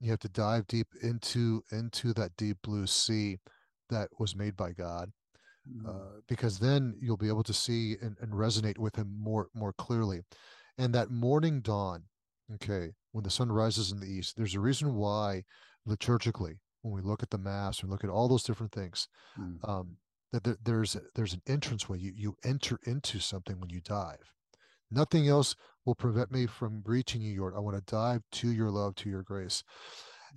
You have to dive deep into into that deep blue sea that was made by God, mm. uh, because then you'll be able to see and, and resonate with Him more more clearly. And that morning dawn, okay, when the sun rises in the east, there's a reason why liturgically, when we look at the mass and look at all those different things, mm. um, that there, there's there's an entrance way. You you enter into something when you dive. Nothing else will prevent me from reaching you, Lord. I want to dive to your love, to your grace.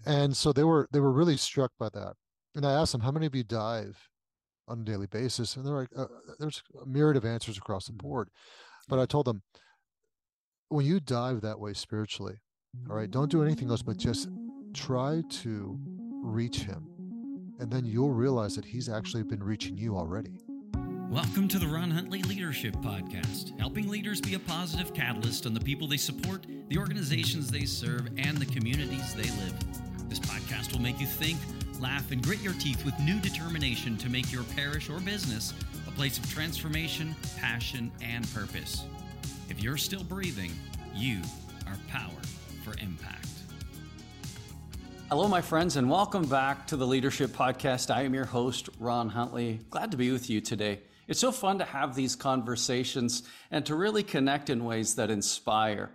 Mm. And so they were they were really struck by that. And I asked them, how many of you dive on a daily basis? And they're like, uh, uh there's a myriad of answers across the mm. board. But I told them, when you dive that way spiritually, all right, don't do anything else but just try to reach him. And then you'll realize that he's actually been reaching you already. Welcome to the Ron Huntley Leadership Podcast, helping leaders be a positive catalyst on the people they support, the organizations they serve, and the communities they live. This podcast will make you think, laugh, and grit your teeth with new determination to make your parish or business a place of transformation, passion, and purpose. If you're still breathing, you are power for impact. Hello, my friends, and welcome back to the Leadership Podcast. I am your host, Ron Huntley. Glad to be with you today. It's so fun to have these conversations and to really connect in ways that inspire.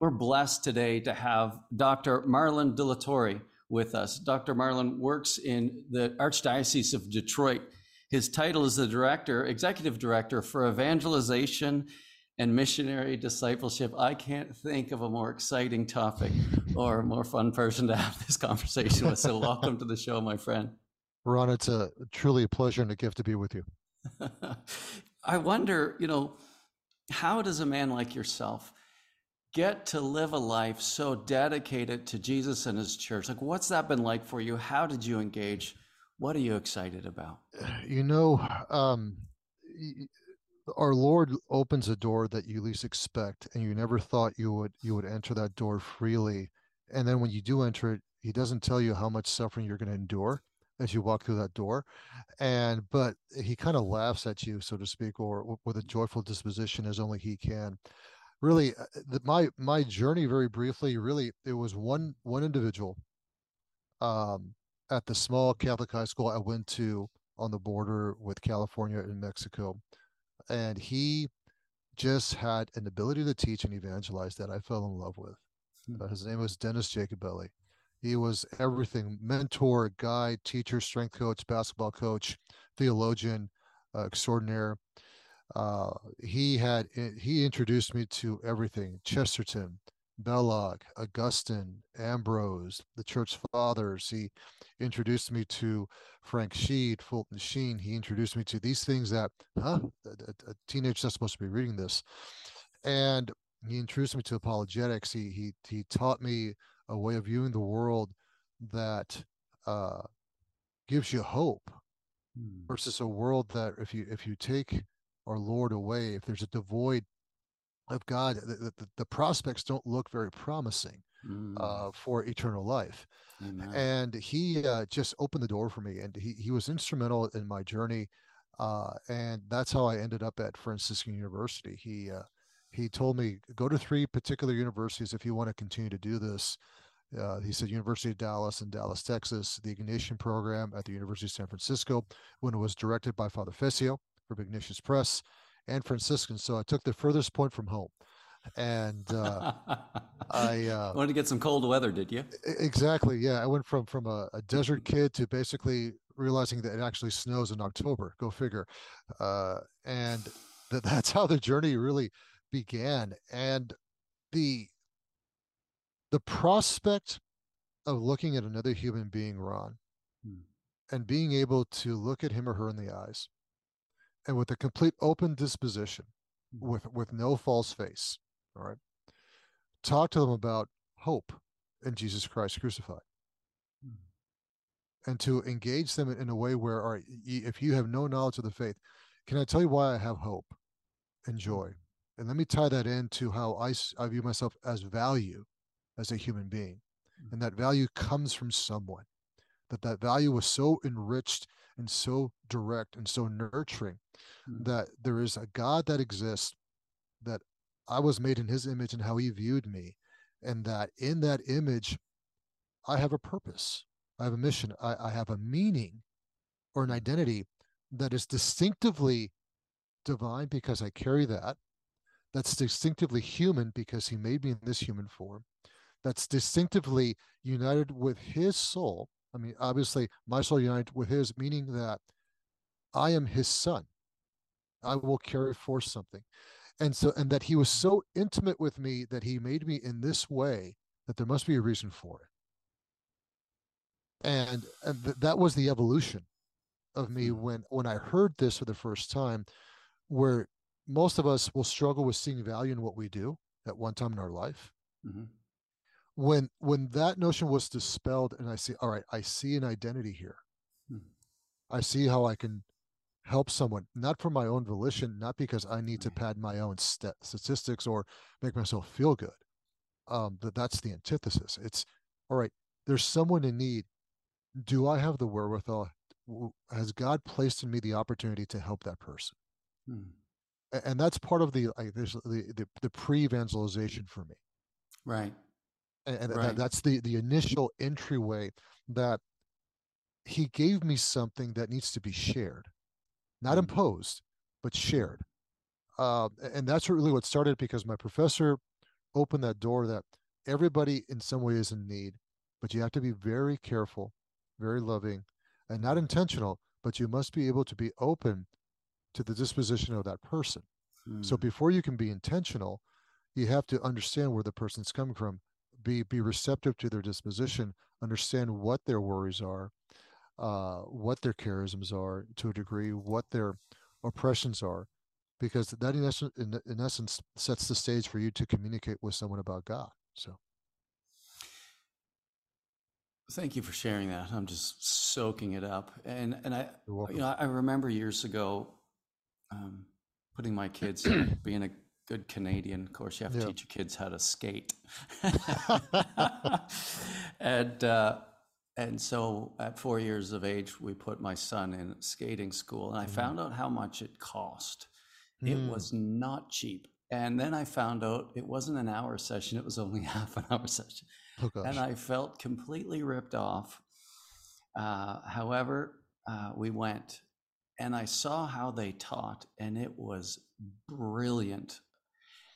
We're blessed today to have Dr. Marlon De La Torre with us. Dr. Marlon works in the Archdiocese of Detroit. His title is the Director, Executive Director for Evangelization and Missionary Discipleship. I can't think of a more exciting topic or a more fun person to have this conversation with. So, welcome to the show, my friend. Ron, it's a truly a pleasure and a gift to be with you. I wonder, you know, how does a man like yourself get to live a life so dedicated to Jesus and his church? Like, what's that been like for you? How did you engage? What are you excited about? You know, um, our Lord opens a door that you least expect, and you never thought you would you would enter that door freely. And then when you do enter it, He doesn't tell you how much suffering you're going to endure as you walk through that door and but he kind of laughs at you so to speak or with a joyful disposition as only he can. Really uh, the, my my journey very briefly really it was one one individual um at the small catholic high school i went to on the border with california and mexico and he just had an ability to teach and evangelize that i fell in love with. Hmm. uh, his name was dennis jacobelli he was everything mentor, guide, teacher, strength coach, basketball coach, theologian uh, extraordinaire. Uh, he had he introduced me to everything Chesterton, Belloc, Augustine, Ambrose, the church fathers. He introduced me to Frank Sheed, Fulton Sheen. He introduced me to these things that, huh, a, a teenager's not supposed to be reading this. And he introduced me to apologetics. He he he taught me a way of viewing the world that uh, gives you hope hmm. versus a world that if you if you take our Lord away, if there's a devoid of God, the, the, the prospects don't look very promising mm. uh, for eternal life. Amen. And he uh, just opened the door for me, and he he was instrumental in my journey. Uh, and that's how I ended up at Franciscan University. He uh, he told me go to three particular universities if you want to continue to do this uh, he said University of Dallas and Dallas, Texas, the Ignatian program at the University of San Francisco, when it was directed by Father Fessio from Ignatius Press and Franciscan. So I took the furthest point from home. And uh, I uh, wanted to get some cold weather, did you? Exactly. Yeah. I went from from a, a desert kid to basically realizing that it actually snows in October. Go figure. Uh, and that that's how the journey really began. And the the prospect of looking at another human being, Ron, hmm. and being able to look at him or her in the eyes, and with a complete open disposition, hmm. with with no false face, all right, talk to them about hope in Jesus Christ crucified, hmm. and to engage them in a way where, all right, if you have no knowledge of the faith, can I tell you why I have hope and hmm. joy? And let me tie that into how I, I view myself as value as a human being mm. and that value comes from someone that that value was so enriched and so direct and so nurturing mm-hmm. that there is a god that exists that i was made in his image and how he viewed me and that in that image I have a purpose, I have a mission, I, I have a meaning or an identity that is distinctively divine because I carry that. That's distinctively human because he made me in this human form. That's distinctively united with his soul. I mean, obviously, my soul united with his, meaning that I am his son. I will carry forth something. And so, and that he was so intimate with me that he made me in this way that there must be a reason for it. And, and th- that was the evolution of me Mm. when when I heard this for the first time, where most of us will struggle with seeing value in what we do at one time in our life. Mhm. When when that notion was dispelled, and I see, all right, I see an identity here. Mm. I see how I can help someone, not for my own volition, not because I need to pad my own st- statistics or make myself feel good. Um, that that's the antithesis. It's all right. There's someone in need. Do I have the wherewithal? Has God placed in me the opportunity to help that person? Mm. And that's part of the like, there's the the, the pre-evangelization for me. Right. and, and Right. that, that's the the initial entryway that he gave me something that needs to be shared not Mm. imposed but shared uh, and that's really what started because my professor opened that door that everybody in some way is in need but you have to be very careful very loving and not intentional but you must be able to be open to the disposition of that person so Mm. before you can be intentional, you have to understand where the person's coming from, be be receptive to their disposition, understand what their worries are, uh, what their charisms are to a degree, what their oppressions are, because that in essence, in, in essence sets the stage for you to communicate with someone about God. So Thank you for sharing that. I'm just soaking it up. And and I you know, I remember years ago um, putting my kids being a good Canadian. Of course, you have to Yeah. teach your kids how to skate. and uh, and so at four years of age, we put my son in skating school, and I Mhm. found out how much it cost. It Mm. was not cheap. And then I found out it wasn't an hour session; it was only half an hour session oh and I felt completely ripped off. Uh, however, uh, we went and I saw how they taught, and it was brilliant.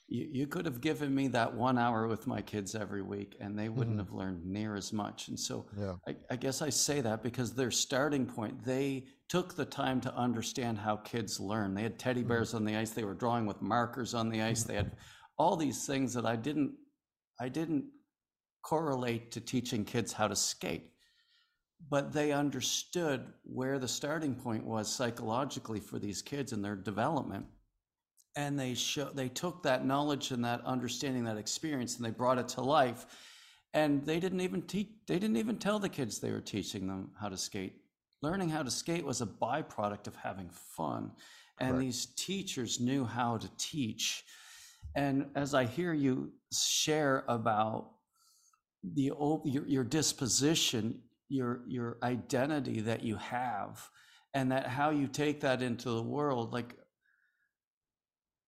You, you could have given me that one hour with my kids every week, and they wouldn't Mhm. have learned near as much. And so yeah. I, I guess I say that because their starting point, they took the time to understand how kids learn. They had teddy Mhm. bears on the ice. They were drawing with markers on the ice. They had all these things that I didn't, I didn't correlate to teaching kids how to skate. But they understood where the starting point was psychologically for these kids and their development. And they show, they took that knowledge and that understanding, that experience, and they brought it to life and they didn't even teach they didn't even tell the kids they were teaching them how to skate learning how to skate was a byproduct of having fun and Correct. these teachers knew how to teach and as i hear you share about the your, your disposition your your identity that you have and that how you take that into the world like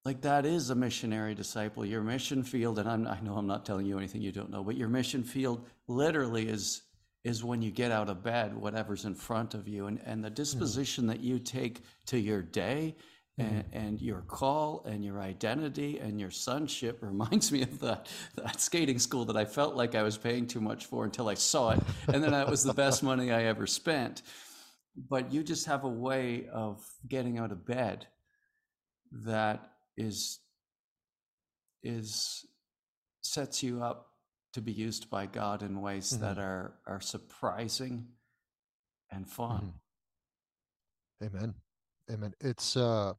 like that is a missionary disciple. Your mission field and I'm, i know i'm not telling you anything you don't know but your mission field literally is is when you get out of bed whatever's in front of you and and the hmm. disposition that you take to your day and, mm-hmm. and your call and your identity and your sonship reminds me of that that skating school that I felt like I was paying too much for until I saw it, and then that was the best money I ever spent. But you just have a way of getting out of bed that is is sets you up to be used by God in ways that mm-hmm. are are surprising and fun. Mm-hmm. Amen. Amen. It's uh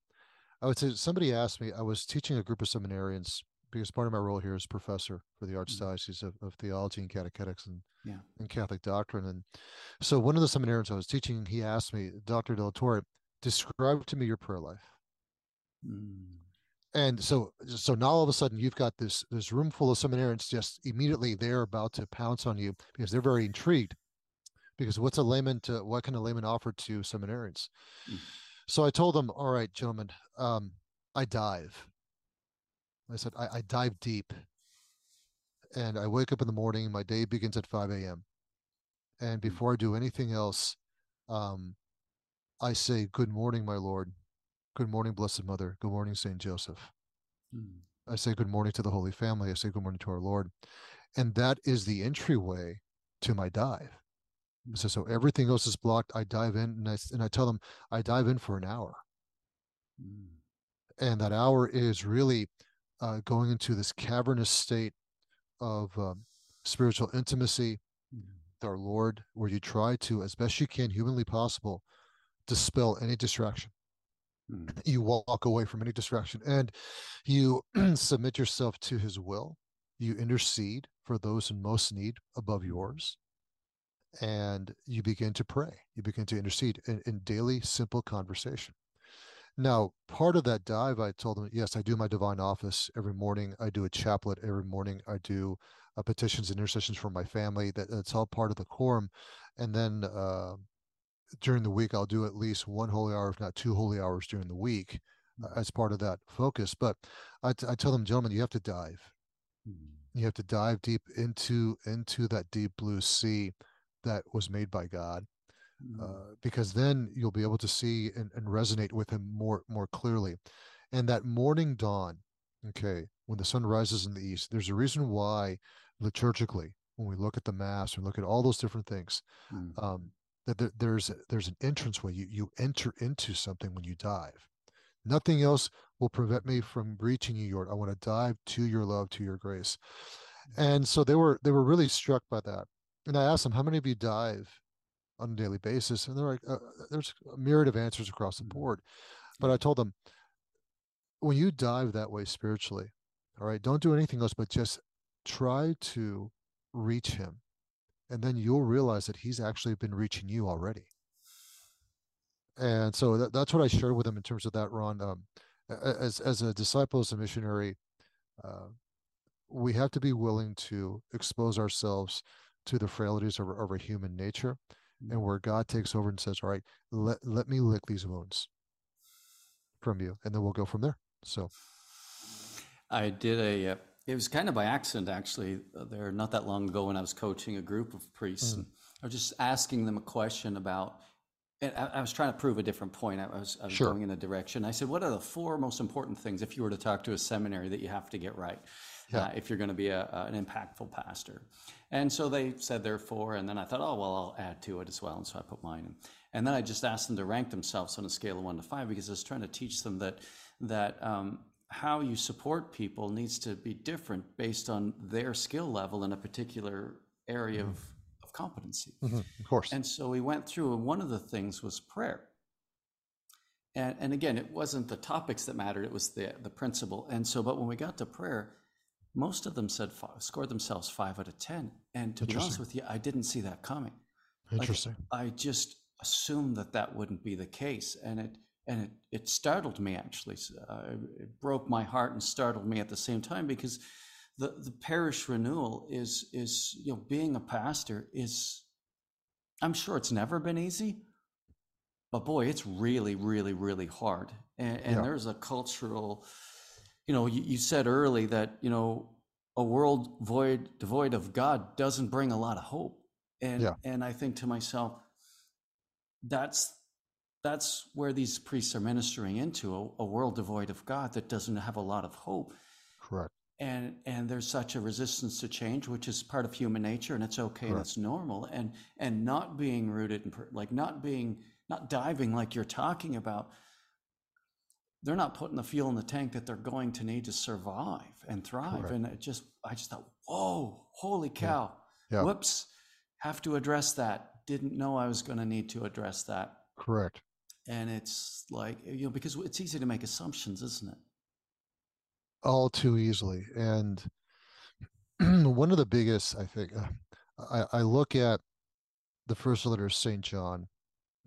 I would say somebody asked me, I was teaching a group of seminarians because part of my role here is professor for the Archdiocese of, of Theology and Catechetics and, Yeah. and Catholic Doctrine. And so one of the seminarians I was teaching, he asked me, Dr. Del Torre, describe to me your prayer life. Mm. And so so now all of a sudden you've got this this room full of seminarians just immediately they're about to pounce on you because they're very intrigued. Because what's a layman to what can a layman offer to seminarians? Mm. So I told them, all right, gentlemen, um, I dive. I said, I, I dive deep. And I wake up in the morning, my day begins at 5 a.m. And before I do anything else, um, I say, Good morning, my Lord. Good morning, Blessed Mother. Good morning, Saint Joseph. Mm. I say good morning to the Holy Family. I say good morning to our Lord. And that is the entryway to my dive. So, so everything else is blocked. I dive in and I, and I tell them I dive in for an hour. Mm. And that hour is really uh, going into this cavernous state of um, spiritual intimacy mm. with our Lord, where you try to, as best you can, humanly possible, dispel any distraction. Mm. You walk away from any distraction and you submit yourself to his will. You intercede for those in most need above hmm. yours and you begin to pray. You begin to intercede in, in daily, simple conversation. Now, part of that dive, I told them, yes, I do my divine office every morning. I do a chaplet every morning. I do uh, petitions and intercessions for my family. That, that's all part of the quorum. And then uh, during the week, I'll do at least one holy hour, if not two holy hours during the week uh, as part of that focus. But I, t- I tell them, gentlemen, you have to dive. Mm-hmm. You have to dive deep into into that deep blue sea that was made by God, mm. uh, because then you'll be able to see and, and resonate with Him more more clearly. And that morning dawn, okay, when the sun rises in the east, there's a reason why liturgically, when we look at the mass and look at all those different things, mm. um, that there, there's there's an entrance way. You you enter into something when you dive. Nothing else will prevent me from reaching you, Lord. I want to dive to your love, to your grace. And so they were they were really struck by that. And I asked them, how many of you dive on a daily basis? And they're like, uh, there's a myriad of answers across the mm-hmm. board. But I told them, when you dive that way spiritually, all right, don't do anything else, but just try to reach him. And then you'll realize that he's actually been reaching you already. And so that, that's what I shared with them in terms of that, Ron. Um, as, as a disciple, as a missionary, uh, we have to be willing to expose ourselves to the frailties of, of our human nature and mm-hmm. where God takes over and says, all right, let, let me lick these wounds from you. And then we'll go from there. So I did a, uh, it was kind of by accident actually uh, there not that long ago when I was coaching a group of priests mm. and I was just asking them a question about and I, I was trying to prove a different point. I was, I was sure. going in a direction. I said, "What are the four most important things if you were to talk to a seminary that you have to get right yeah. uh, if you're going to be a, an impactful pastor?" And so they said there four, and then I thought, "Oh well, I'll add to it as well." And so I put mine in. And then I just asked them to rank themselves on a scale of one to five because I was trying to teach them that that um, how you support people needs to be different based on their skill level in a particular area mm. of competency. Mm-hmm, of course. And so we went through, and one of the things was prayer. And, and again, it wasn't the topics that mattered, it was the, the principle. And so, but when we got to prayer, most of them said five, scored themselves five out of 10. And to be honest with you, I didn't see that coming. Interesting. Like, I just assumed that that wouldn't be the case. And it, and it, it startled me actually. Uh, it broke my heart and startled me at the same time because the, the parish renewal is is you know being a pastor is i'm sure it's never been easy but boy it's really really really hard and, and yeah. there's a cultural you know you, you, said early that you know a world void devoid of god doesn't bring a lot of hope. And yeah. and i think to myself that's that's where these priests are ministering into a, a world devoid of god that doesn't have a lot of hope. Correct. And and there's such a resistance to change which is part of human nature and it's okay and it's normal. And and not being rooted in like not being not diving like you're talking about they're not putting the fuel in the tank that they're going to need to survive and thrive Correct. and it just i just thought whoa holy cow yeah. Yeah. whoops have to address that didn't know i was going to need to address that correct and it's like you know because it's easy to make assumptions isn't it all too easily. And one of the biggest, I think, uh, I, I look at the first letter of St. John,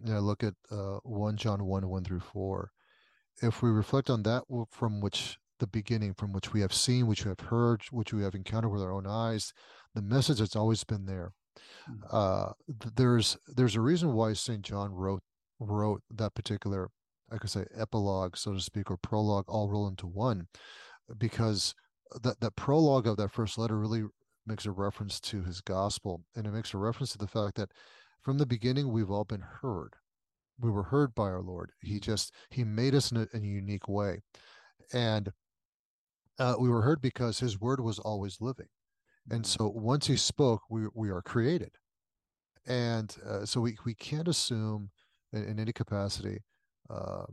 and I look at uh, 1 John 1 1 through 4. If we reflect on that from which the beginning, from which we have seen, which we have heard, which we have encountered with our own eyes, the message has always been there. Hmm. Uh, there's there's a reason why St. John wrote wrote that particular, I could say, epilogue, so to speak, or prologue, all roll into one because that that prologue of that first letter really makes a reference to his gospel, and it makes a reference to the fact that from the beginning we've all been heard. We were heard by our Lord. He just he made us in a, in a unique way, and uh, we were heard because His word was always living, and Mm-hmm. so once He spoke, we we are created, and uh, so we we can't assume in, in any capacity. Uh,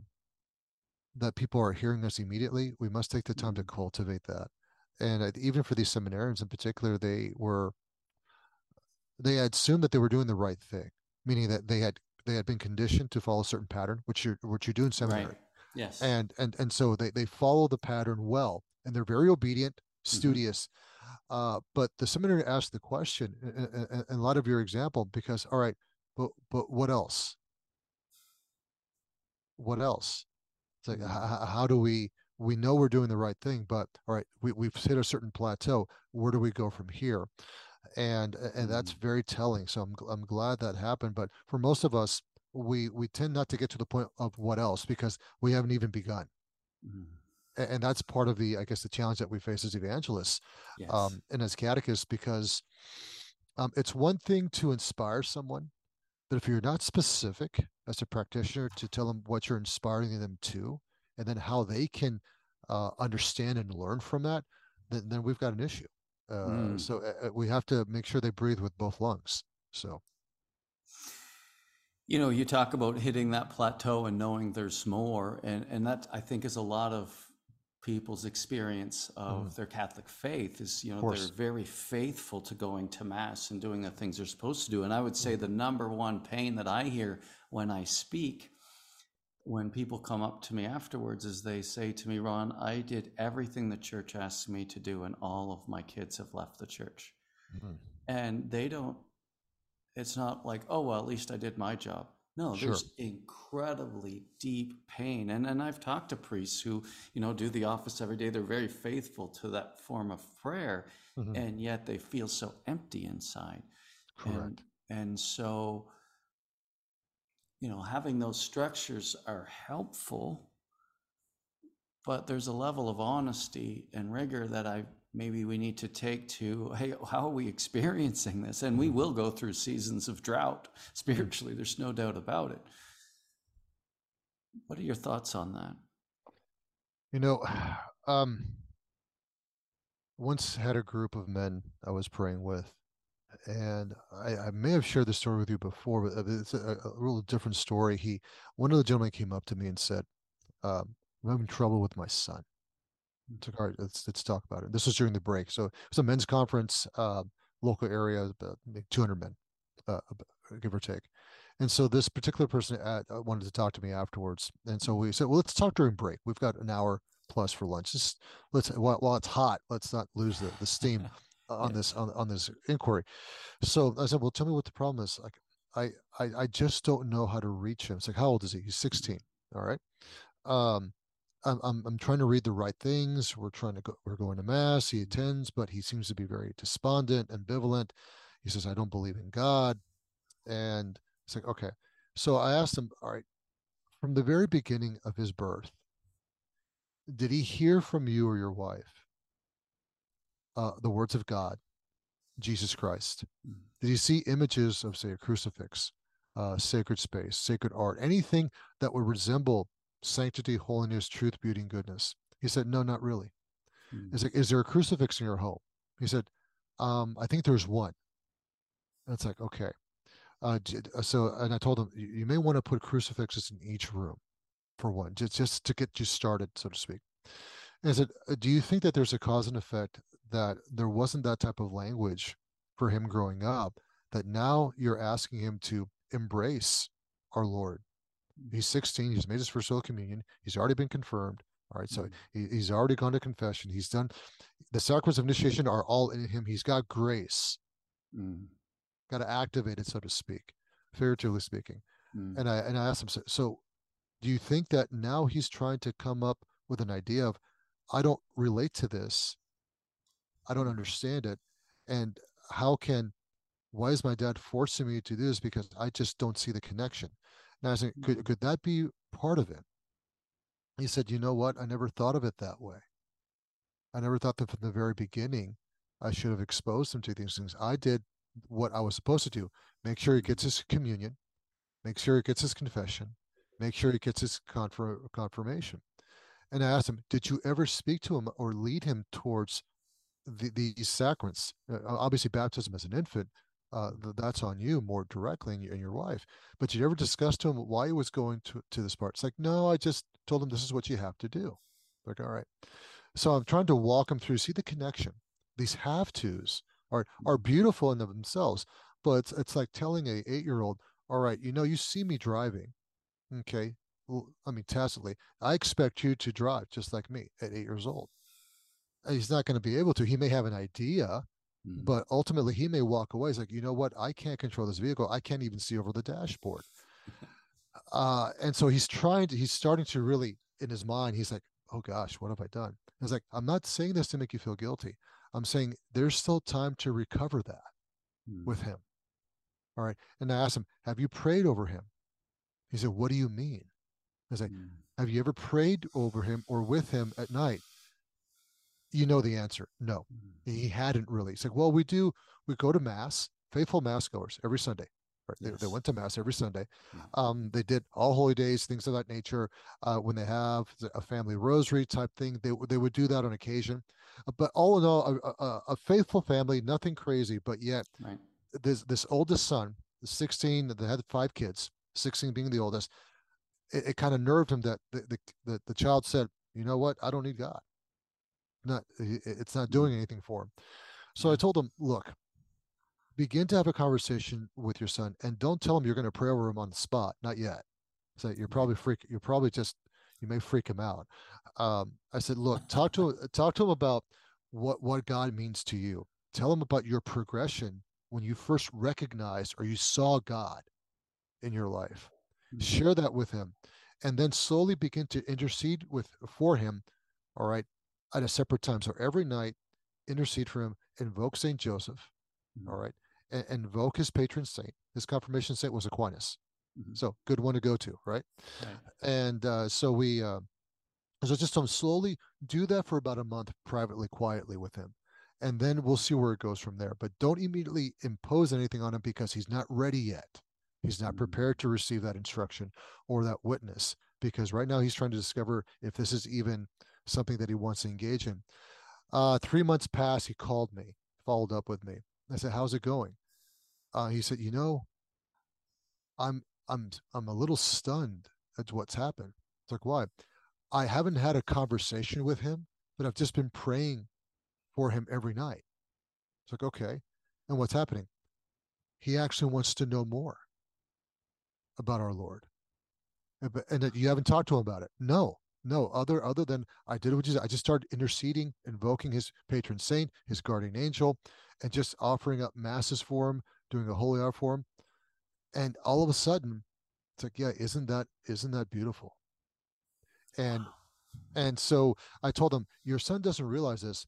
that people are hearing us immediately, we must take the time to Mhm. cultivate that. And uh, even for these seminarians in particular, they were they had assumed that they were doing the right thing, meaning that they had they had been conditioned to follow a certain pattern, which you which you do in seminary, Right. Yes. and and and so they they follow the pattern well, and they're very obedient, Mm-hmm. studious. Uh, but the seminary asked the question, in a lot of your example, because all right, but but what else? What else? It's like, how, how do we, we know we're doing the right thing, but all right, we, we've hit a certain plateau. Where do we go from here? And, and that's Mhm. very telling. So I'm, I'm glad that happened. But for most of us, we, we tend not to get to the point of what else because we haven't even begun. Mhm. A- And that's part of the, I guess, the challenge that we face as evangelists Yes. um, and as catechists because um, it's one thing to inspire someone, but if you're not specific as a practitioner to tell them what you're inspiring them to, and then how they can uh, understand and learn from that, then, then we've got an issue. Uh, Mm. So uh, uh, we have to make sure they breathe with both lungs. So You know, you talk about hitting that plateau and knowing there's more, and and that I think is a lot of people's experience of their Catholic faith is you know they're very faithful to going to mass and doing the things they're supposed to do. And I would say the number one pain that I hear when I speak, when people come up to me afterwards, is they say to me, "Ron, I did everything the church asked me to do, and all of my kids have left the church." mhm, and they don't it's not like oh well at least i did my job no Sure. there's incredibly deep pain and and i've talked to priests who you know do the office every day they're very faithful to that form of prayer mhm, and yet they feel so empty inside correct. and and so you know having those structures are helpful but there's a level of honesty and rigor that i maybe we need to take to hey how are we experiencing this? And we will go through seasons of drought spiritually there's no doubt about it. What are your thoughts on that? You know, um, once had a group of men I was praying with, and I, I may have shared this story with you before, but it's a, a real different story. He, one of the gentlemen came up to me and said, um, "I'm having trouble with my son." I took, all right, let's let's talk about it. This was during the break, so it's a men's conference, uh, local area, about 200 men, uh, give or take. And so this particular person at, uh, wanted to talk to me afterwards, and so we said, "Well, let's talk during break. We've got an hour plus for lunch. Just let's while, while it's hot, let's not lose the, the steam on Yeah. this on, on this inquiry." So I said, "Well, tell me what the problem is." Like, I I, I just don't know how to reach him. It's like, how old is he? He's 16. All right. Um, I'm, I'm I'm trying to read the right things. We're trying to go. We're going to mass. He attends, but he seems to be very despondent, and ambivalent. He says, "I don't believe in God," and it's like, okay. So I asked him, all right, from the very beginning of his birth, did he hear from you or your wife uh, the words of God, Jesus Christ? Mm. Did you see images of, say, a crucifix, uh, sacred space, sacred art, anything that would resemble sanctity, holiness, truth, beauty, and goodness? He said, no, not really. Mm. Is there a crucifix in your home? He said, um, I think there's one. It's like, okay. Uh, uh, so, and I told him, you, you may want to put crucifixes in each room for one, just, just to get you started, so to speak. And I said, "Uh, do you think that there's a cause and effect that there wasn't that type of language for him growing up, that now you're asking him to embrace our Lord? He's 16, he's made his first Holy Communion, he's already been confirmed. All right, so Mm. he, he's already gone to confession. He's done the sacraments of initiation are all in him. He's got grace, Mm. got to activate it, so to speak, figuratively speaking. Mm. And I and I asked him, so, so do you think that now he's trying to come up with an idea of, I don't relate to this, I don't understand it, and how can, why is my dad forcing me to do this because I just don't see the connection? And I said, could mm-hmm. could that be part of it? He said, you know what? I never thought of it that way. I never thought that from the very beginning I should have exposed him to these things. I did what I was supposed to do. Make sure he gets his communion, make sure he gets his confession, make sure he gets his confir- confirmation. And I asked him, Did you ever speak to him or lead him towards the, these sacraments? Uh, obviously, baptism as an infant, uh, that's on you more directly and, you, and your wife. But you ever discuss to him why he was going to, to this part? It's like, No, I just told him this is what you have to do. Like, all right. So I'm trying to walk him through, see the connection. These have tos are are beautiful in themselves, but it's, it's like telling a eight year old, all right, you know, you see me driving. Okay. I mean, tacitly, I expect you to drive just like me at eight years old. He's not going to be able to. He may have an idea, mm-hmm. but ultimately he may walk away. He's like, you know what? I can't control this vehicle. I can't even see over the dashboard. uh, and so he's trying to, he's starting to really, in his mind, he's like, oh gosh, what have I done? I was like, I'm not saying this to make you feel guilty. I'm saying there's still time to recover that mm. with him. All right. And I asked him, Have you prayed over him? He said, What do you mean? I said, mm. Have you ever prayed over him or with him at night? You know the answer. No, mm. he hadn't really. He's like, Well, we do, we go to Mass, faithful Mass goers every Sunday. Right? Yes. They, they, went to mass every Sunday. Um, they did all holy days, things of that nature. Uh, when they have a family rosary type thing, they they would do that on occasion. Uh, but all in all, a, a, a, faithful family, nothing crazy. But yet, right. this this oldest son, 16, they had five kids, 16 being the oldest. It, it kind of nerved him that the, the the the child said, "You know what? I don't need God. Not it's not doing mm. anything for him." So I told him, "Look, begin to have a conversation with your son and don't tell him you're going to pray over him on the spot not yet so you're probably freak you're probably just you may freak him out um, i said look talk to him talk to him about what what god means to you tell him about your progression when you first recognized or you saw god in your life mm-hmm. share that with him and then slowly begin to intercede with for him all right at a separate time so every night intercede for him invoke saint joseph all right and invoke his patron saint. His confirmation saint was Aquinas. Mm-hmm. So good one to go to, right? right. And uh, so we, uh, so just um, slowly do that for about a month privately, quietly with him. And then we'll see where it goes from there. But don't immediately impose anything on him because he's not ready yet. He's not mm-hmm. prepared to receive that instruction or that witness because right now he's trying to discover if this is even something that he wants to engage in. Uh, three months passed. He called me, followed up with me. I said, "How's it going?" Uh, he said, "You know, I'm I'm I'm a little stunned at what's happened." It's like, "Why?" I haven't had a conversation with him, but I've just been praying for him every night. It's like, okay, and what's happening? He actually wants to know more about our Lord, and, and that you haven't talked to him about it. No, no other other than i did what you said i just started interceding invoking his patron saint his guardian angel and just offering up masses for him doing a holy hour for him. And all of a sudden it's like yeah isn't that isn't that beautiful? And and so i told him your son doesn't realize this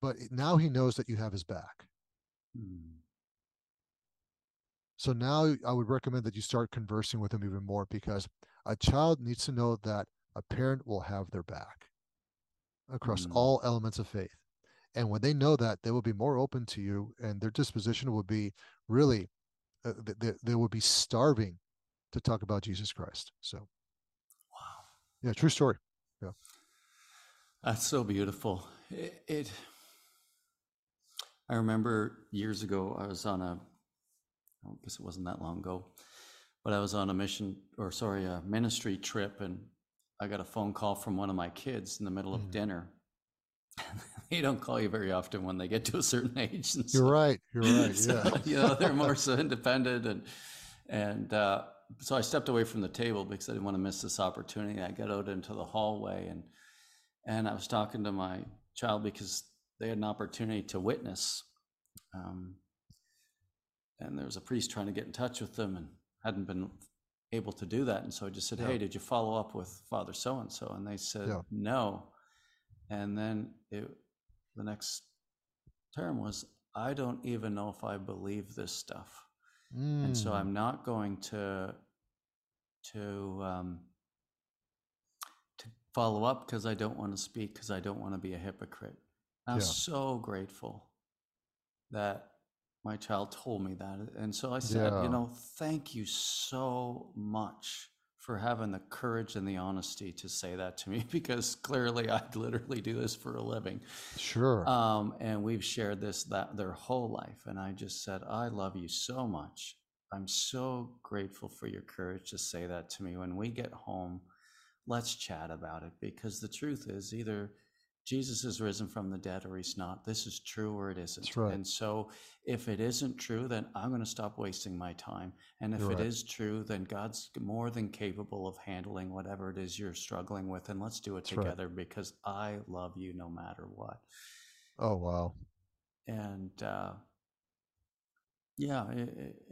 but now he knows that you have his back. Hmm. so now i would recommend that you start conversing with him even more because a child needs to know that a parent will have their back across mm. all elements of faith. And when they know that, they will be more open to you, and their disposition will be really, uh, they, they will be starving to talk about Jesus Christ. So, wow. Yeah, true story. Yeah. That's so beautiful. It, it I remember years ago, I was on a, I guess it wasn't that long ago, but I was on a mission or sorry, a ministry trip and I got a phone call from one of my kids in the middle of mm. dinner. they don't call you very often when they get to a certain age. So, you're right. You're right. So, yeah. you know, they're more so independent and and uh, so I stepped away from the table because I didn't want to miss this opportunity. I got out into the hallway and and I was talking to my child because they had an opportunity to witness. Um, and there was a priest trying to get in touch with them and hadn't been able to do that. And so I just said, yeah. Hey, did you follow up with Father so and so? And they said, yeah. No. And then it, the next term was, I don't even know if I believe this stuff. Mm. And so mm. I'm not going to to um, to follow up because I don't want to speak because I don't want to be a hypocrite. I'm yeah. so grateful that my child told me that. And so I said, Yeah. you know, thank you so much for having the courage and the honesty to say that to me because clearly I literally do this for a living. Sure. Um, and we've shared this that their whole life. And I just said, I love you so much. I'm so grateful for your courage to say that to me. When we get home, let's chat about it because the truth is either Jesus is risen from the dead or he's not. This is true or it isn't. Right. And so if it isn't true, then I'm going to stop wasting my time. And if You're it right. is true, then God's more than capable of handling whatever it is you're struggling with. And let's do it That's right. together because I love you no matter what oh wow. and uh, yeah,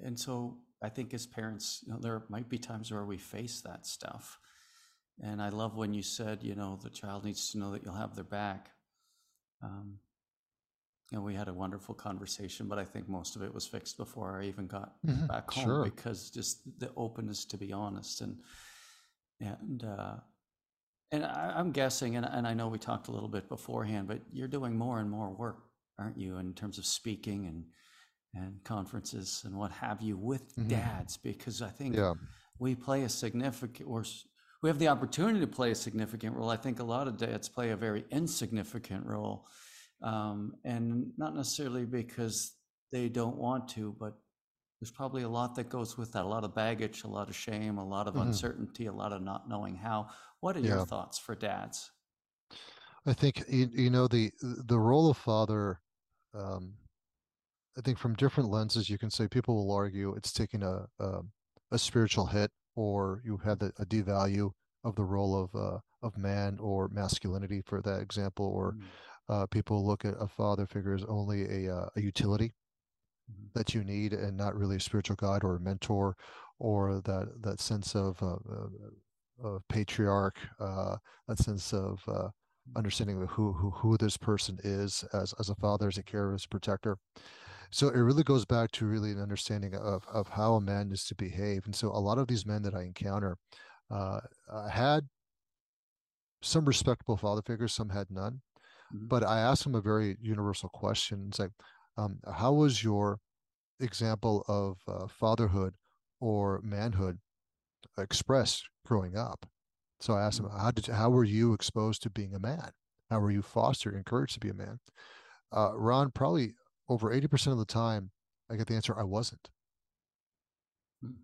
and so I think as parents, you know, there might be times where we face that stuff. And I love when you said, you know, the child needs to know that you'll have their back. Um, and we had a wonderful conversation, but I think most of it was fixed before I even got Mhm. back home Sure. because just the openness to be honest and and uh, and I, I'm guessing, and, and I know we talked a little bit beforehand, but you're doing more and more work, aren't you, in terms of speaking and and conferences and what have you with Mhm. dads? Because I think Yeah. we play a significant, or we have the opportunity to play a significant role. I think a lot of dads play a very insignificant role, um, and not necessarily because they don't want to, but there's probably a lot that goes with that a lot of baggage, a lot of shame, a lot of Mhm. uncertainty, a lot of not knowing how. What are Yeah. your thoughts for dads? I think you, you know the the role of father. Um, I think from different lenses, you can say people will argue it's taking a a, a spiritual hit, or you have the, a devalue of the role of uh, of man or masculinity, for that example, or Mm, uh, people look at a father figure as only a uh, a utility mhm, that you need, and not really a spiritual guide or a mentor, or that that sense of uh, uh, of patriarch, uh, that sense of uh, understanding of who who who this person is as as a father, as a carer, as a protector. So it really goes back to really an understanding of of how a man is to behave. And so a lot of these men that I encounter uh, had some respectable father figures, some had none. mhm, But I asked them a very universal question. It's like, um, how was your example of uh, fatherhood or manhood expressed growing up? So I asked them, Mm. how did how were you exposed to being a man? How were you fostered, encouraged to be a man? Uh, Ron, probably over 80% of the time, I get the answer, I wasn't. mm,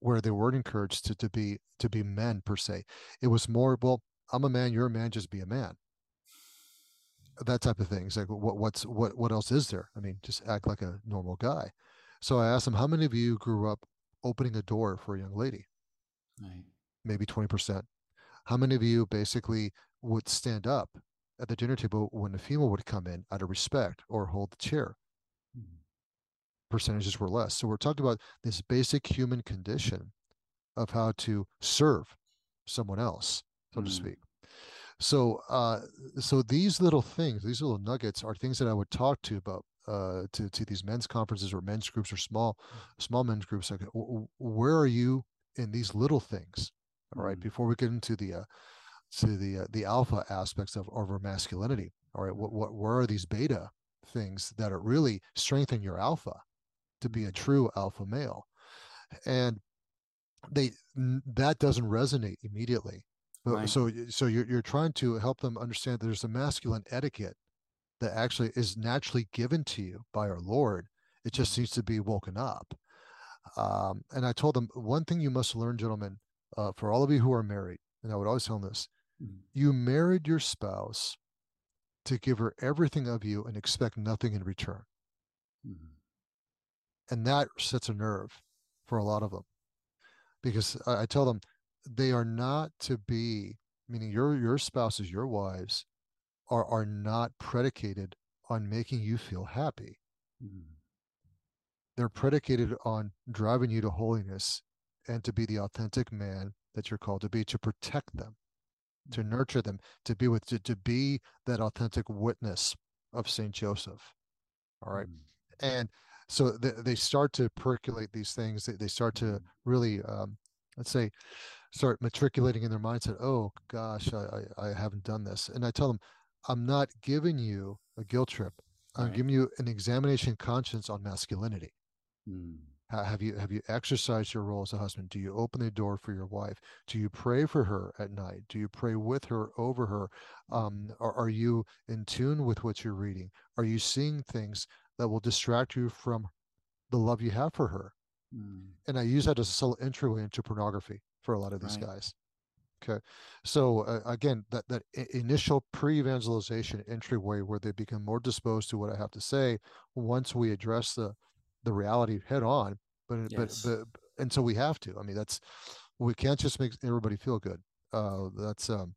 Where they weren't encouraged to, to be to be men per se. It was more, well, I'm a man, you're a man, just be a man. That type of thing. It's like what what's what what else is there? I mean, just act like a normal guy. So I asked them, how many of you grew up opening a door for a young lady? Right. Maybe 20%. How many of you basically would stand up at the dinner table when a female would come in out of respect or hold the chair? Mhm, percentages were less. So we're talking about this basic human condition of how to serve someone else, so to Mm. speak. So, uh, so these little things, these little nuggets, are things that I would talk to about uh, to to these men's conferences or men's groups or small small men's groups. Like, where are you in these little things? All right, Mm. before we get into the uh, to the uh, the alpha aspects of, of our masculinity. All right, what what where are these beta things that are really strengthen your alpha to be a true alpha male? And they that doesn't resonate immediately. But Right. so so you're you're trying to help them understand that there's a masculine etiquette that actually is naturally given to you by our Lord. It just needs to be woken up. Um, and I told them one thing you must learn, gentlemen, uh, for all of you who are married, and I would always tell them this: you married your spouse to give her everything of you and expect nothing in return. mhm, And that sets a nerve for a lot of them because I, I tell them they are not to be, meaning your your spouses, your wives, are are not predicated on making you feel happy. mhm, They're predicated on driving you to holiness and to be the authentic man that you're called to be, to protect them, to nurture them, to be with, to, to be that authentic witness of Saint Joseph. All right. mhm, and so they, they start to percolate these things they, they start to Mhm. really um, let's say start matriculating in their mindset oh gosh I, I i haven't done this and i tell them i'm not giving you a guilt trip I'm Right. giving you an examination conscience on masculinity. Mm. Ha- Have you have you exercised your role as a husband? Do you open the door for your wife? Do you pray for her at night? Do you pray with her, over her? Um, are, are you in tune with what you're reading? Are you seeing things that will distract you from the love you have for her? Mm. And I use that as a subtle entryway into pornography for a lot of these Right. guys. Okay, so uh, again, that that initial pre-evangelization entryway where they become more disposed to what I have to say once we address the the reality head on. But Yes. but but and so we have to. I mean, that's we can't just make everybody feel good. Uh, that's um.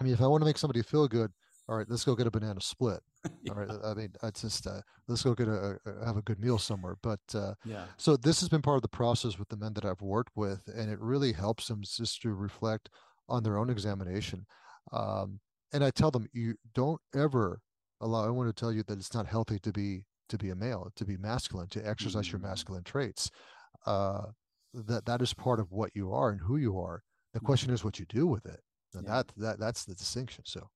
I mean, if I want to make somebody feel good, all right, let's go get a banana split. All right, I mean, it's just uh, let's go get a, a have a good meal somewhere. But uh, Yeah. so this has been part of the process with the men that I've worked with, and it really helps them just to reflect on their own examination. Um, and I tell them, you don't ever allow. I want to tell you that it's not healthy to be to be a male, to be masculine, to exercise your Mm. masculine traits. Uh, that that is part of what you are and who you are. The question is what you do with it. And Yeah. that that that's the distinction. So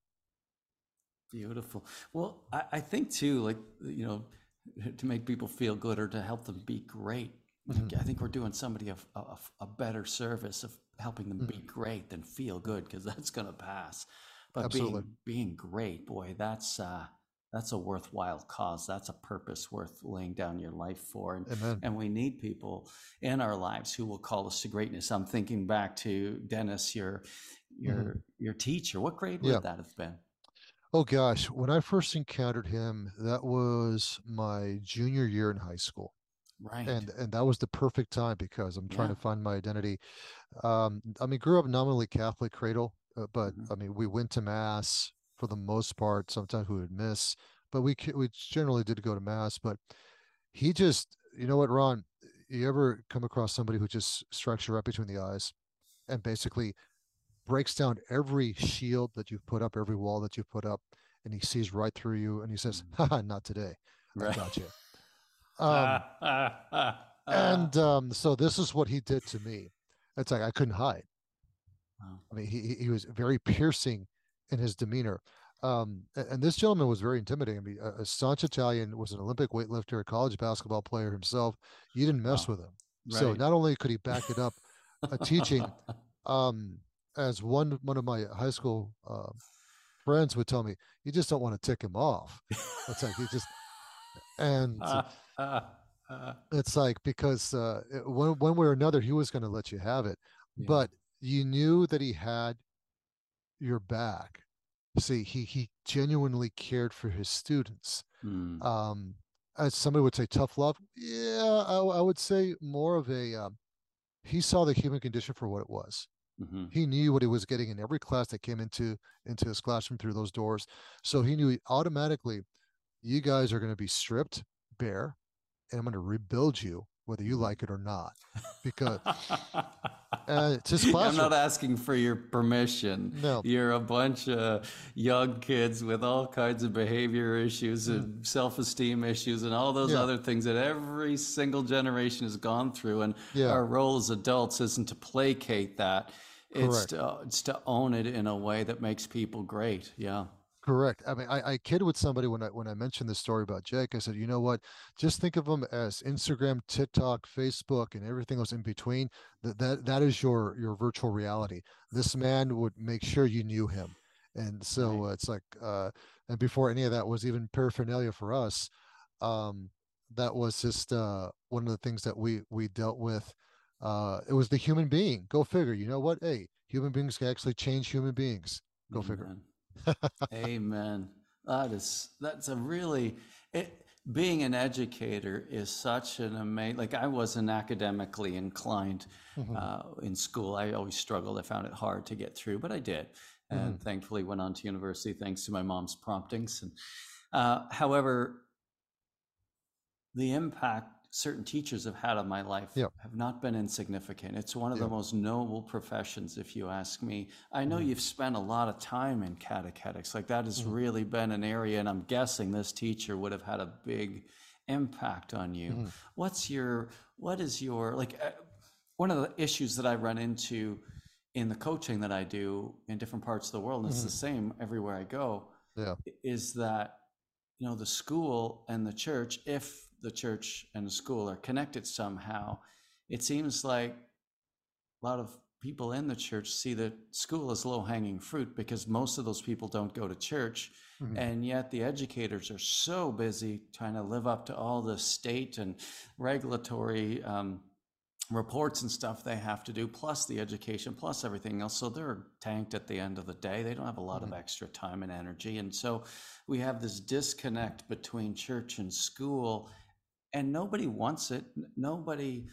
Beautiful. Well, I, I think too, like, you know, to make people feel good or to help them be great. Mhm. I think we're doing somebody a, a, a better service of helping them be great than feel good because that's going to pass. But Absolutely. being being great, boy, that's uh, that's a worthwhile cause. That's a purpose worth laying down your life for. And amen. and we need people in our lives who will call us to greatness. I'm thinking back to Dennis, your your your teacher. What grade would Mm-hmm. That have been? Oh gosh, when I first encountered him, that was my junior year in high school. Right. and and that was the perfect time because I'm trying Yeah. to find my identity. Um, I mean, grew up nominally Catholic cradle, uh, but Mhm. I mean, we went to mass for the most part. Sometimes we would miss, but we we generally did go to mass. But he just, you know what, Ron, you ever come across somebody who just strikes you right between the eyes, and basically breaks down every shield that you've put up, every wall that you've put up, and he sees right through you, and he says. "Haha, not today. I Right. got you." Um, and um, so this is what he did to me. It's like I couldn't hide. I mean, he- he was very piercing in his demeanor. Um, and, this gentleman was very intimidating. I mean, a, a staunch Italian was an Olympic weightlifter, a college basketball player himself. You didn't mess Wow. with him. So not only could he back it up, a teaching, um, as one one of my high school uh, friends would tell me, you just don't want to tick him off. It's like you just, and it's like because uh, one one way or another he was going to let you have it, Yeah. but you knew that he had your back. See, he he genuinely cared for his students. Mm, Um, as somebody would say, tough love. Yeah, I would say more of a. Um, he saw the human condition for what it was. mhm. He knew what he was getting in every class that came into into his classroom through those doors. So he knew automatically, you guys are going to be stripped bare, and I'm going to rebuild you whether you like it or not. Because uh, it's his I'm not asking for your permission. No. You're a bunch of young kids with all kinds of behavior issues and self-esteem issues and all those Mm. Yeah. other things that every single generation has gone through. And Yeah. our role as adults isn't to placate that. It's to, it's to own it in a way that makes people great. Yeah. Correct. I mean, I, I kid with somebody when I when I mentioned the story about Jake. I said, you know what? Just think of them as Instagram, TikTok, Facebook, and everything else in between. That that that is your your virtual reality. This man would make sure you knew him, and so Right. uh, it's like, uh, and before any of that was even paraphernalia for us, um, that was just uh, one of the things that we we dealt with. Uh, it was the human being. Go figure. You know what? Hey, human beings can actually change human beings. Go figure. Amen. That is that's a really it, being an educator is such an amazing. Like I wasn't academically inclined Mhm. uh, in school. I always struggled. I found it hard to get through, but I did, and thankfully went on to university thanks to my mom's promptings. And uh, however, the impact certain teachers have had on my life Yep. have not been insignificant. It's one of the most noble professions, if you ask me. I know Mhm. you've spent a lot of time in catechetics. Like that has Mhm. really been an area, and I'm guessing this teacher would have had a big impact on you. Mhm. What's your, what is your, like, uh, one of the issues that I run into in the coaching that I do in different parts of the world, and it's the same everywhere I go, Yeah. is that you know the school and the church if the church and the school are connected somehow it seems like a lot of people in the church see that school is low hanging fruit because most of those people don't go to church mm-hmm. and yet the educators are so busy trying to live up to all the state and regulatory um, reports and stuff they have to do, plus the education, plus everything else. So they're tanked at the end of the day. They don't have a lot mm-hmm. of extra time and energy. And so we have this disconnect between church and school, and nobody wants it. Nobody,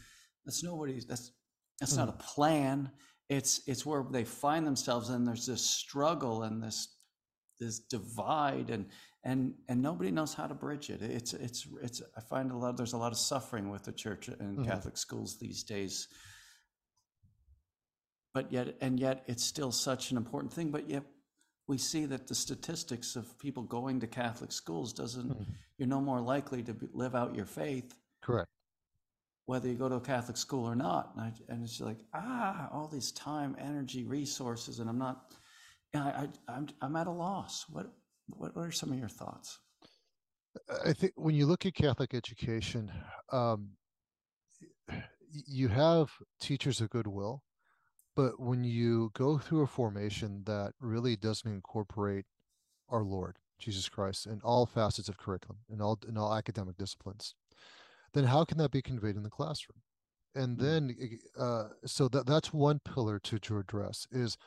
that's nobody, that's, that's not a plan. It's, it's where they find themselves and there's this struggle and this, this divide and, and and nobody knows how to bridge it. It's it's it's. I find a lot. There's a lot of suffering with the church and mm-hmm. Catholic schools these days. But yet, and yet, it's still such an important thing. But yet, we see that the statistics of people going to Catholic schools doesn't. Mm-hmm. You're no more likely to be, live out your faith. Correct. Whether you go to a Catholic school or not, and, I, and it's like ah, all this time, energy, resources, and I'm not. I, I I'm I'm at a loss. What what, what are some of your thoughts? I think when you look at Catholic education, um, you have teachers of goodwill, but when you go through a formation that really doesn't incorporate our Lord Jesus Christ in all facets of curriculum in all in all academic disciplines, then how can that be conveyed in the classroom? And hmm. then, uh, so that that's one pillar to to address is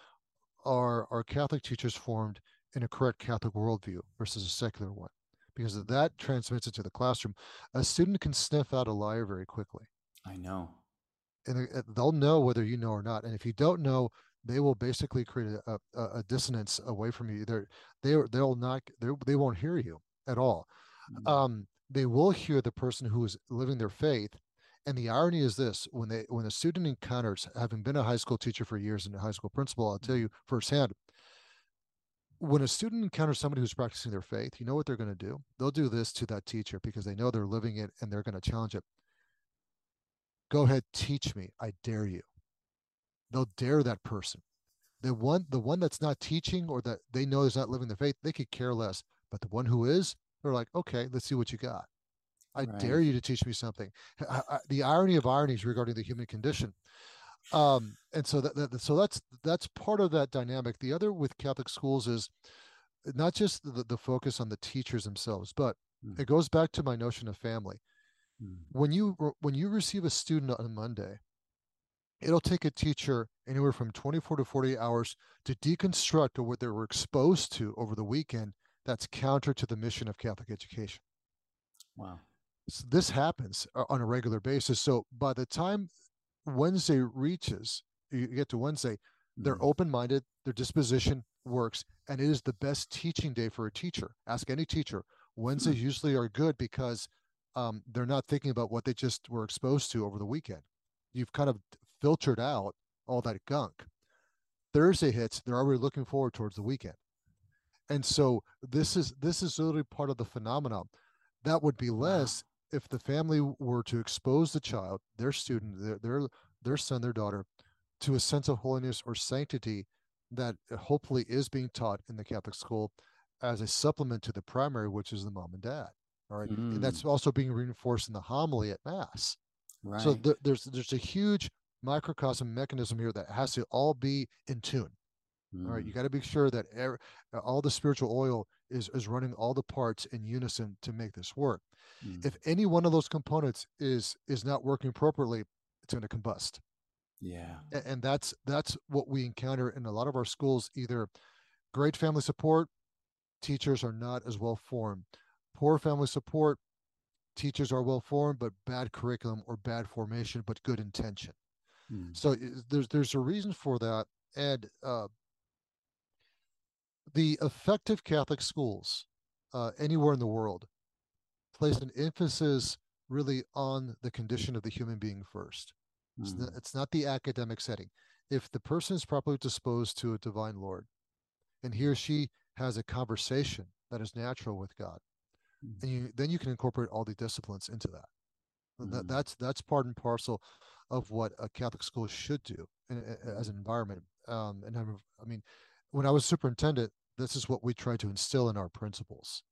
are our Catholic teachers formed in a correct Catholic worldview versus a secular one, because that transmits into the classroom. A student can sniff out a liar very quickly. I know. And they'll know whether you know or not. And if you don't know, they will basically create a, a, a dissonance away from you. They're, they they'll not they they won't hear you at all. Mm-hmm. Um, they will hear the person who is living their faith. And the irony is this: when they when a student encounters, having been a high school teacher for years and a high school principal, I'll tell mm-hmm. you firsthand, when a student encounters somebody who's practicing their faith, you know what they're going to do? They'll do this to that teacher because they know they're living it and they're going to challenge it. Go ahead, teach me. I dare you. They'll dare that person. The one, the one that's not teaching or that they know is not living the faith, they could care less. But the one who is, they're like, okay, let's see what you got. I right. dare you to teach me something. I, I, the irony of ironies regarding the human condition um and so that, that, so that's that's part of that dynamic the other with catholic schools is not just the, the focus on the teachers themselves but mm. it goes back to my notion of family. When you when you receive a student on monday it'll take a teacher anywhere from 24 to 48 hours to deconstruct what they were exposed to over the weekend that's counter to the mission of catholic education wow so this happens uh, on a regular basis so by the time Wednesday reaches, you get to Wednesday, they're mm. open minded, their disposition works, and it is the best teaching day for a teacher. Ask any teacher. Wednesdays mm. usually are good because um, they're not thinking about what they just were exposed to over the weekend. You've kind of filtered out all that gunk. Thursday hits, they're already looking forward towards the weekend. And so this is this is literally part of the phenomenon. That would be less if the family were to expose the child, their student, their their, their son, their daughter, to a sense of holiness or sanctity that hopefully is being taught in the Catholic school as a supplement to the primary, which is the mom and dad. All right, mm. and that's also being reinforced in the homily at mass. Right. So th- there's there's a huge microcosm mechanism here that has to all be in tune. Mm. All right, you mm. got to be sure that er- all the spiritual oil is is running all the parts in unison to make this work. Mm. If any one of those components is is not working appropriately, it's going to combust. Yeah. And, and that's that's what we encounter in a lot of our schools either great family support, teachers are not as well formed. Poor family support, teachers are well formed but bad curriculum or bad formation but good intention. Mm. So there's there's a reason for that and uh, the effective Catholic schools uh, anywhere in the world place an emphasis really on the condition of the human being first. Mm. It's, not, hmm. it's, not, the academic setting. If the person is properly disposed to a divine Lord, and he or she has a conversation that is natural with God. And you, then you can incorporate all the disciplines into that. Mm. that. That's that's part and parcel of what a Catholic school should do in, as an environment. Um, and I'm, I mean, when I was superintendent, this is what we tried to instill in our principals.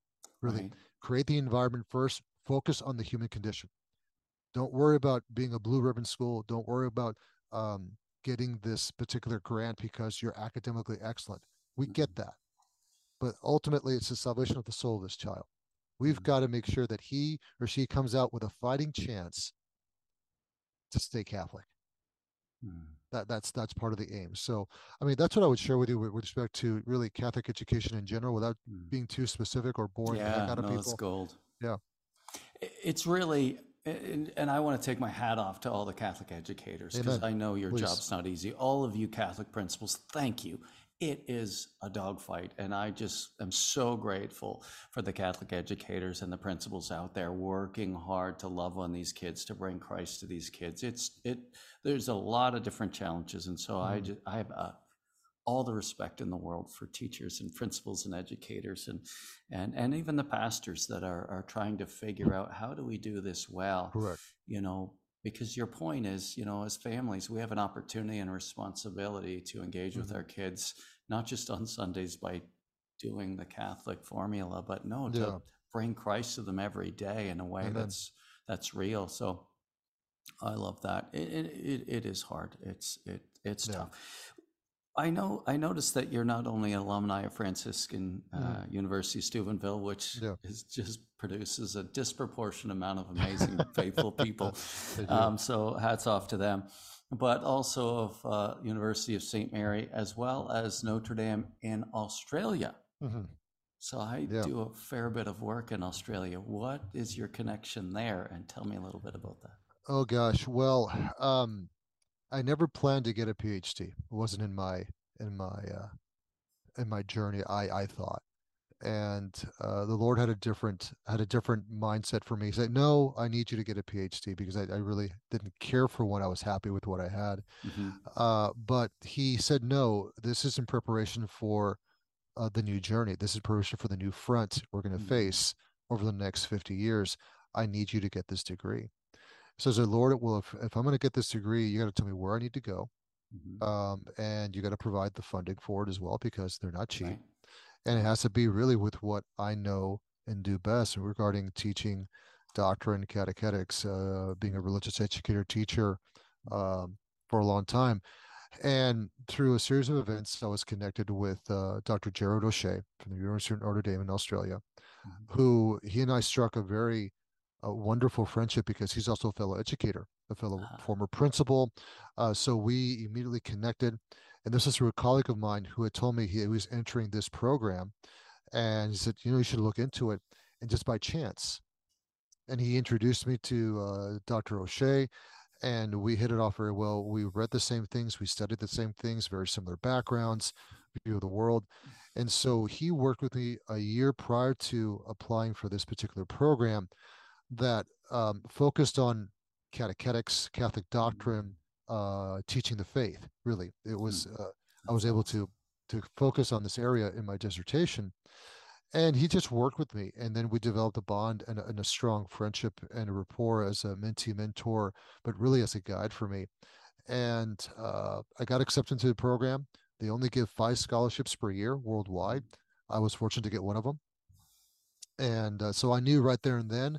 Really Right. create the environment first, focus on the human condition. Don't worry about being a blue ribbon school. Don't worry about um, getting this particular grant because you're academically excellent. We get Mhm. that. But ultimately, it's the salvation of the soul of this child. We've got to make sure that he or she comes out with a fighting chance to stay Catholic. Mm. That that's that's part of the aim. So, I mean, that's what I would share with you with, with respect to really Catholic education in general, without Mm. being too specific or boring Yeah, out of no, it's gold. Yeah. It's really, and, and I want to take my hat off to all the Catholic educators because I know your Please. job's not easy. All of you Catholic principals, thank you. It is a dogfight, and I just am so grateful for the Catholic educators and the principals out there working hard to love on these kids, to bring Christ to these kids. It's it. There's a lot of different challenges, and so I Mhm. just I have uh, all the respect in the world for teachers and principals and educators and and and even the pastors that are are trying to figure out how do we do this well Correct. you know because your point is you know as families we have an opportunity and responsibility to engage with Mhm. our kids not just on sundays by doing the catholic formula but no to bring christ to them every day in a way Amen. that's that's real so i love that it it, it, it is hard it's it it's Yeah. tough I know. I noticed that you're not only an alumni of Franciscan uh, Mhm. University Steubenville, which Yeah. is just produces a disproportionate amount of amazing, faithful people. Um, so hats off to them. But also of uh, University of St. Mary, as well as Notre Dame in Australia. Mhm. So I Yeah. do a fair bit of work in Australia. What is your connection there? And tell me a little bit about that. Oh gosh. Well, um, I never planned to get a PhD. It wasn't in my in my uh, in my journey. I I thought, and uh, the Lord had a different had a different mindset for me. He said, "No, I need you to get a PhD because I, I really didn't care for one. I was happy with what I had." Mhm. Uh, but he said, "No, this is in preparation for uh, the new journey. This is preparation for the new front we're going to Mhm. face over the next 50 years. I need you to get this degree." So I said, Lord, well, if, if I'm going to get this degree, you got to tell me where I need to go. Mhm. Um, and you got to provide the funding for it as well because they're not cheap. Right. And it has to be really with what I know and do best regarding teaching doctrine, catechetics, uh, being a religious educator, teacher um, for a long time. And through a series of events, I was connected with uh, Dr. Gerard O'Shea from the University of Notre Dame in Australia, Mhm. who he and I struck a very uh, wonderful friendship because he's also a fellow educator, a fellow Ah. former principal. Uh, so we immediately connected. And this is through a colleague of mine who had told me he was entering this program. And he said, you know, you should look into it. And just by chance, and he introduced me to uh, Dr. O'Shea, and we hit it off very well. We read the same things, we studied the same things, very similar backgrounds, view of the world. And so he worked with me a year prior to applying for this particular program that um, focused on catechetics, Catholic doctrine, uh, teaching the faith. Really, it was uh, I was able to to focus on this area in my dissertation, and he just worked with me, and then we developed a bond and a, and a strong friendship and a rapport as a mentee mentor, but really as a guide for me. And uh, I got accepted into the program. They only give five scholarships per year worldwide. I was fortunate to get one of them, and uh, so I knew right there and then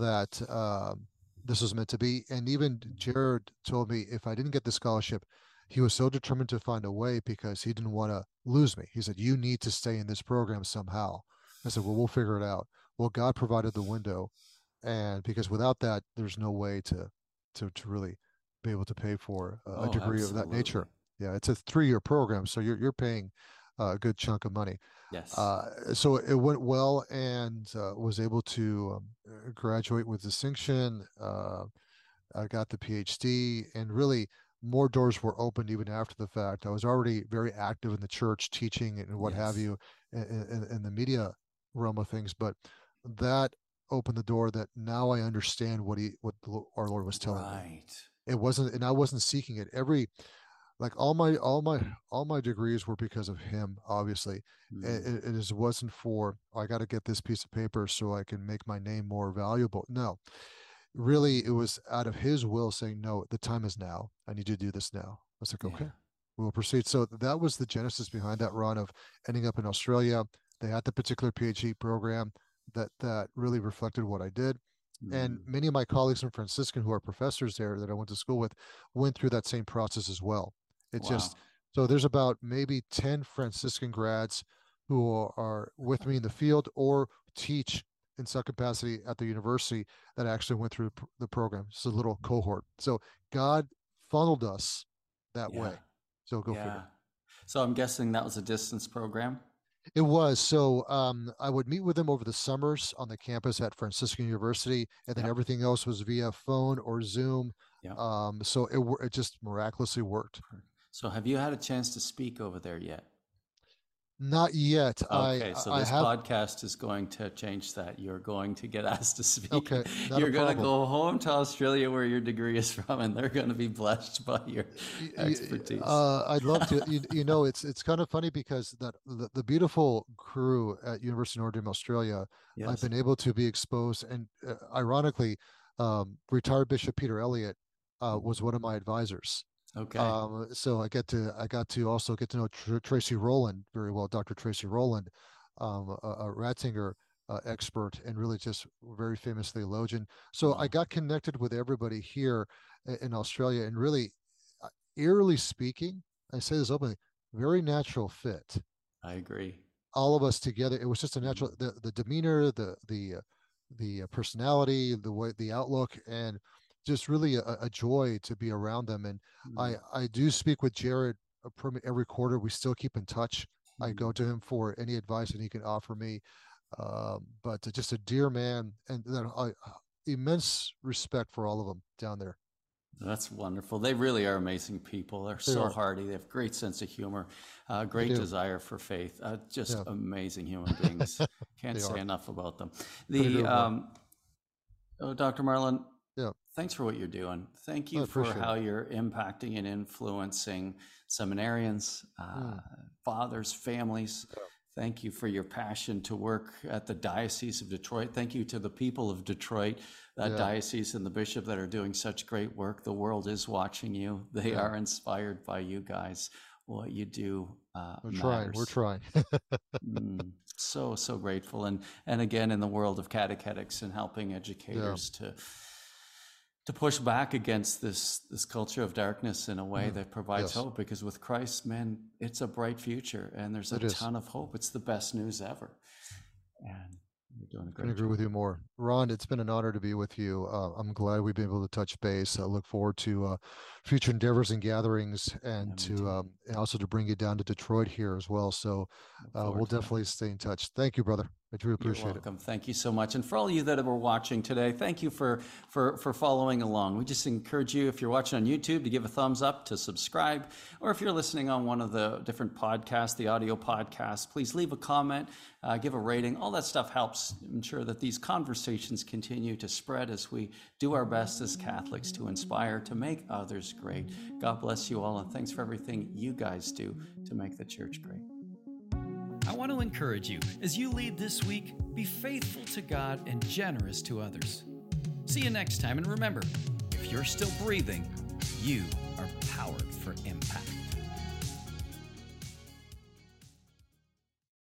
that um, this was meant to be. And even Gerard told me if I didn't get the scholarship, he was so determined to find a way because he didn't want to lose me. He said, "You need to stay in this program somehow." I said, "Well, we'll figure it out." Well, God provided the window, and because without that, there's no way to to to really be able to pay for a, Oh, degree of that nature. Yeah, it's a three-year program, so you're you're paying a good chunk of money. Yes. Uh, so it went well and uh, was able to um, uh, graduate with distinction. Uh, I got the PhD, and really more doors were opened even after the fact. I was already very active in the church, teaching and what have you, in, in, in the media realm of things. But that opened the door that now I understand what he, what our Lord was telling me right. it wasn't and i wasn't seeking it every like all my all my all my degrees were because of him obviously Mm. it, it, it wasn't for "Oh, i got to get this piece of paper so i can make my name more valuable no really it was out of his will saying no the time is now i need you to do this now i was like okay Yeah. we'll proceed so that was the genesis behind that run of ending up in australia they had the particular phd program that that really reflected what I did. And Mm. many of my colleagues in Franciscan who are professors there that I went to school with went through that same process as well. It's just so there's about maybe 10 Franciscan grads who are, with me in the field or teach in some capacity at the university that actually went through the program. It's a little cohort. So God funneled us that way. So go yeah. figure. So I'm guessing that was a distance program. It was. So um, I would meet with them over the summers on the campus at Franciscan University, and then Yep. everything else was via phone or Zoom. Yep. Um, so it it just miraculously worked. So have you had a chance to speak over there yet? Not yet. Okay, I so I this have. podcast is going to change that. You're going to get asked to speak. Okay, You're going to go home to Australia where your degree is from, and they're going to be blessed by your expertise. Uh, I'd love to. You, you know, it's it's kind of funny because that the, the beautiful crew at University of Notre Dame, Australia, I've been able to be exposed, and uh, ironically, um, retired Bishop Peter Elliott uh, was one of my advisors. Okay. Um, so I get to I got to also get to know Tr- Tracy Rowland very well, Dr. Tracy Rowland, um, a, a Ratzinger uh, expert and really just very famous theologian. So I got connected with everybody here in Australia, and really, uh, eerily speaking, I say this openly, very natural fit. I agree. All of us together, it was just a natural the the demeanor, the the uh, the uh, personality, the way the outlook, and just really a, a joy to be around them. And I Mm, I do speak with Gerard uh, every quarter. We still keep in touch. I mm. go to him for any advice that he can offer me. Um, but just a dear man, and then I immense respect for all of them down there. That's wonderful. They really are amazing people. They're They so are. hardy. They have great sense of humor, uh, great desire for faith. Uh, just Yeah. amazing human beings. Can't say are. enough about them. The um, oh, Dr. Marlon. Yeah. Thanks for what you're doing. Thank you for how you're impacting and influencing seminarians, uh, Mm. fathers, families. Thank you for your passion to work at the Diocese of Detroit. Thank you to the people of Detroit, that Yeah. diocese and the bishop that are doing such great work. The world is watching you. They Yeah. are inspired by you guys. What you do uh, We're trying. We're trying. Mm, so so grateful, and and again in the world of catechetics and helping educators to to push back against this this culture of darkness in a way Mhm. that provides Yes. hope. Because with Christ, man, it's a bright future, and there's a It is. ton of hope. It's the best news ever, and you're doing a Couldn't agree job. with you more. Ron, it's been an honor to be with you. Uh, I'm glad we've been able to touch base. I look forward to uh, future endeavors and gatherings and me to um, and also to bring you down to Detroit here as well. So uh, we'll definitely stay in touch. Thank you, brother. I do You're appreciate it. welcome. Thank you so much. And for all you that were watching today, thank you for, for, for following along. We just encourage you, if you're watching on YouTube, to give a thumbs up, to subscribe, or if you're listening on one of the different podcasts, the audio podcasts, please leave a comment, uh, give a rating. All that stuff helps ensure that these conversations continue to spread as we do our best as Catholics to inspire, to make others great. God bless you all, and thanks for everything you guys do to make the church great. I want to encourage you as you lead this week, be faithful to God and generous to others. See you next time, and remember if you're still breathing, you are powered for impact.